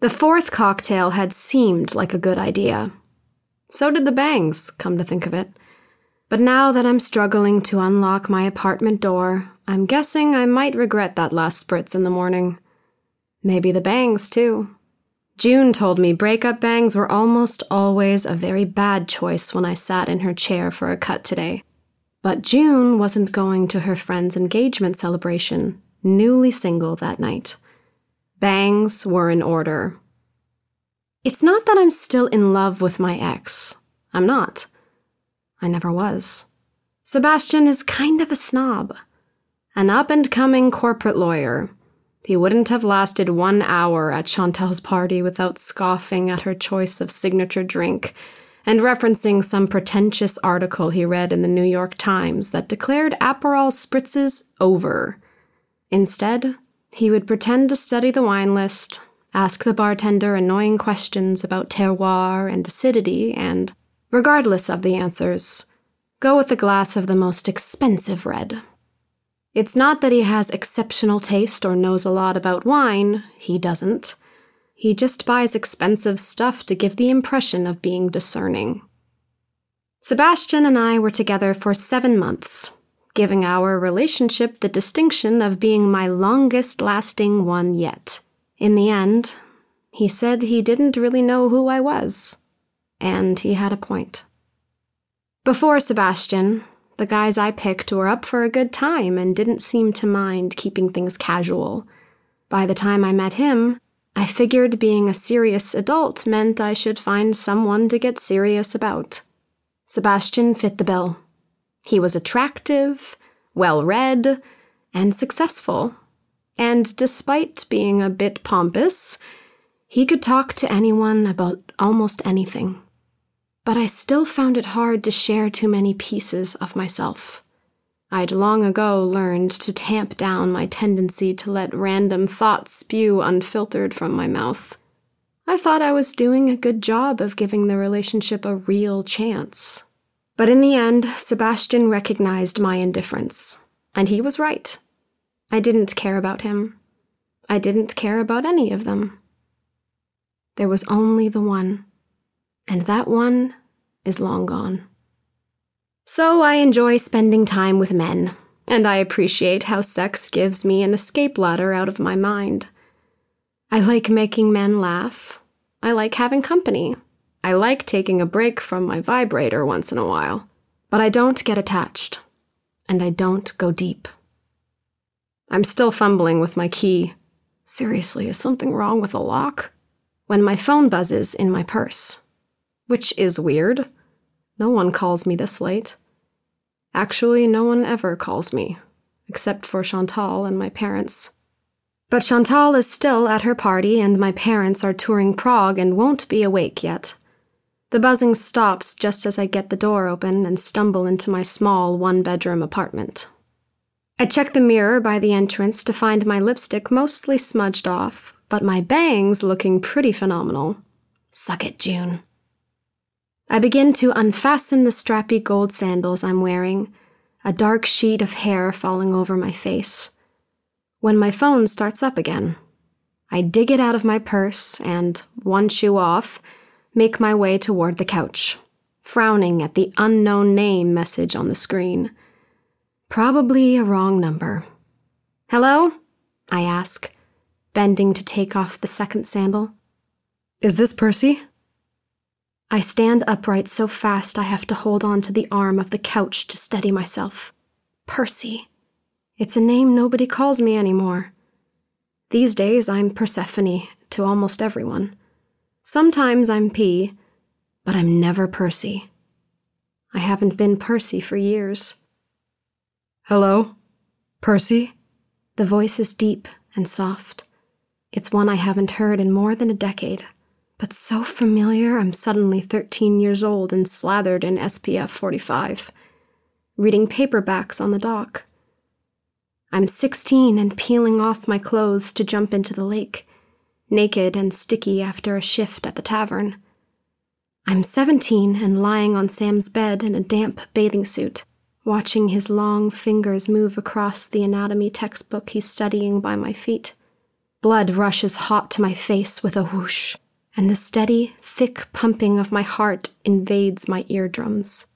The fourth cocktail had seemed like a good idea. So did the bangs, come to think of it. But now that I'm struggling to unlock my apartment door, I'm guessing I might regret that last spritz in the morning. Maybe the bangs, too. June told me breakup bangs were almost always a very bad choice when I sat in her chair for a cut today. But June wasn't going to her friend's engagement celebration, newly single that night. Bangs were in order. It's not that I'm still in love with my ex. I'm not. I never was. Sebastian is kind of a snob. An up and coming corporate lawyer. He wouldn't have lasted one hour at Chantal's party without scoffing at her choice of signature drink and referencing some pretentious article he read in the New York Times that declared Aperol spritzes over. Instead, he would pretend to study the wine list, ask the bartender annoying questions about terroir and acidity, and, regardless of the answers, go with a glass of the most expensive red. It's not that he has exceptional taste or knows a lot about wine, he doesn't. He just buys expensive stuff to give the impression of being discerning. Sebastian and I were together for seven months, giving our relationship the distinction of being my longest lasting one yet. In the end, he said he didn't really know who I was, and he had a point. Before Sebastian, the guys I picked were up for a good time and didn't seem to mind keeping things casual. By the time I met him, I figured being a serious adult meant I should find someone to get serious about. Sebastian fit the bill. He was attractive, well read, and successful. And despite being a bit pompous, he could talk to anyone about almost anything. But I still found it hard to share too many pieces of myself. I'd long ago learned to tamp down my tendency to let random thoughts spew unfiltered from my mouth. I thought I was doing a good job of giving the relationship a real chance. But in the end, Sebastian recognized my indifference, and he was right. I didn't care about him. I didn't care about any of them. There was only the one, and that one is long gone. So I enjoy spending time with men, and I appreciate how sex gives me an escape ladder out of my mind. I like making men laugh. I like having company. I like taking a break from my vibrator once in a while. But I don't get attached, and I don't go deep. I'm still fumbling with my key. Seriously, is something wrong with the lock? When my phone buzzes in my purse. Which is weird. No one calls me this late. Actually, no one ever calls me, except for Chantal and my parents. But Chantal is still at her party, and my parents are touring Prague and won't be awake yet. The buzzing stops just as I get the door open and stumble into my small one bedroom apartment. I check the mirror by the entrance to find my lipstick mostly smudged off, but my bangs looking pretty phenomenal. Suck it, June. I begin to unfasten the strappy gold sandals I'm wearing, a dark sheet of hair falling over my face. When my phone starts up again, I dig it out of my purse and, one shoe off, make my way toward the couch, frowning at the unknown name message on the screen. Probably a wrong number. Hello? I ask, bending to take off the second sandal. Is this Percy? I stand upright so fast I have to hold on to the arm of the couch to steady myself. Percy. It's a name nobody calls me anymore. These days I'm Persephone to almost everyone. Sometimes I'm P, but I'm never Percy. I haven't been Percy for years. Hello? Percy? The voice is deep and soft. It's one I haven't heard in more than a decade but so familiar I'm suddenly 13 years old and slathered in SPF 45, reading paperbacks on the dock. I'm 16 and peeling off my clothes to jump into the lake, naked and sticky after a shift at the tavern. I'm 17 and lying on Sam's bed in a damp bathing suit, watching his long fingers move across the anatomy textbook he's studying by my feet. Blood rushes hot to my face with a whoosh, and the steady, thick pumping of my heart invades my eardrums.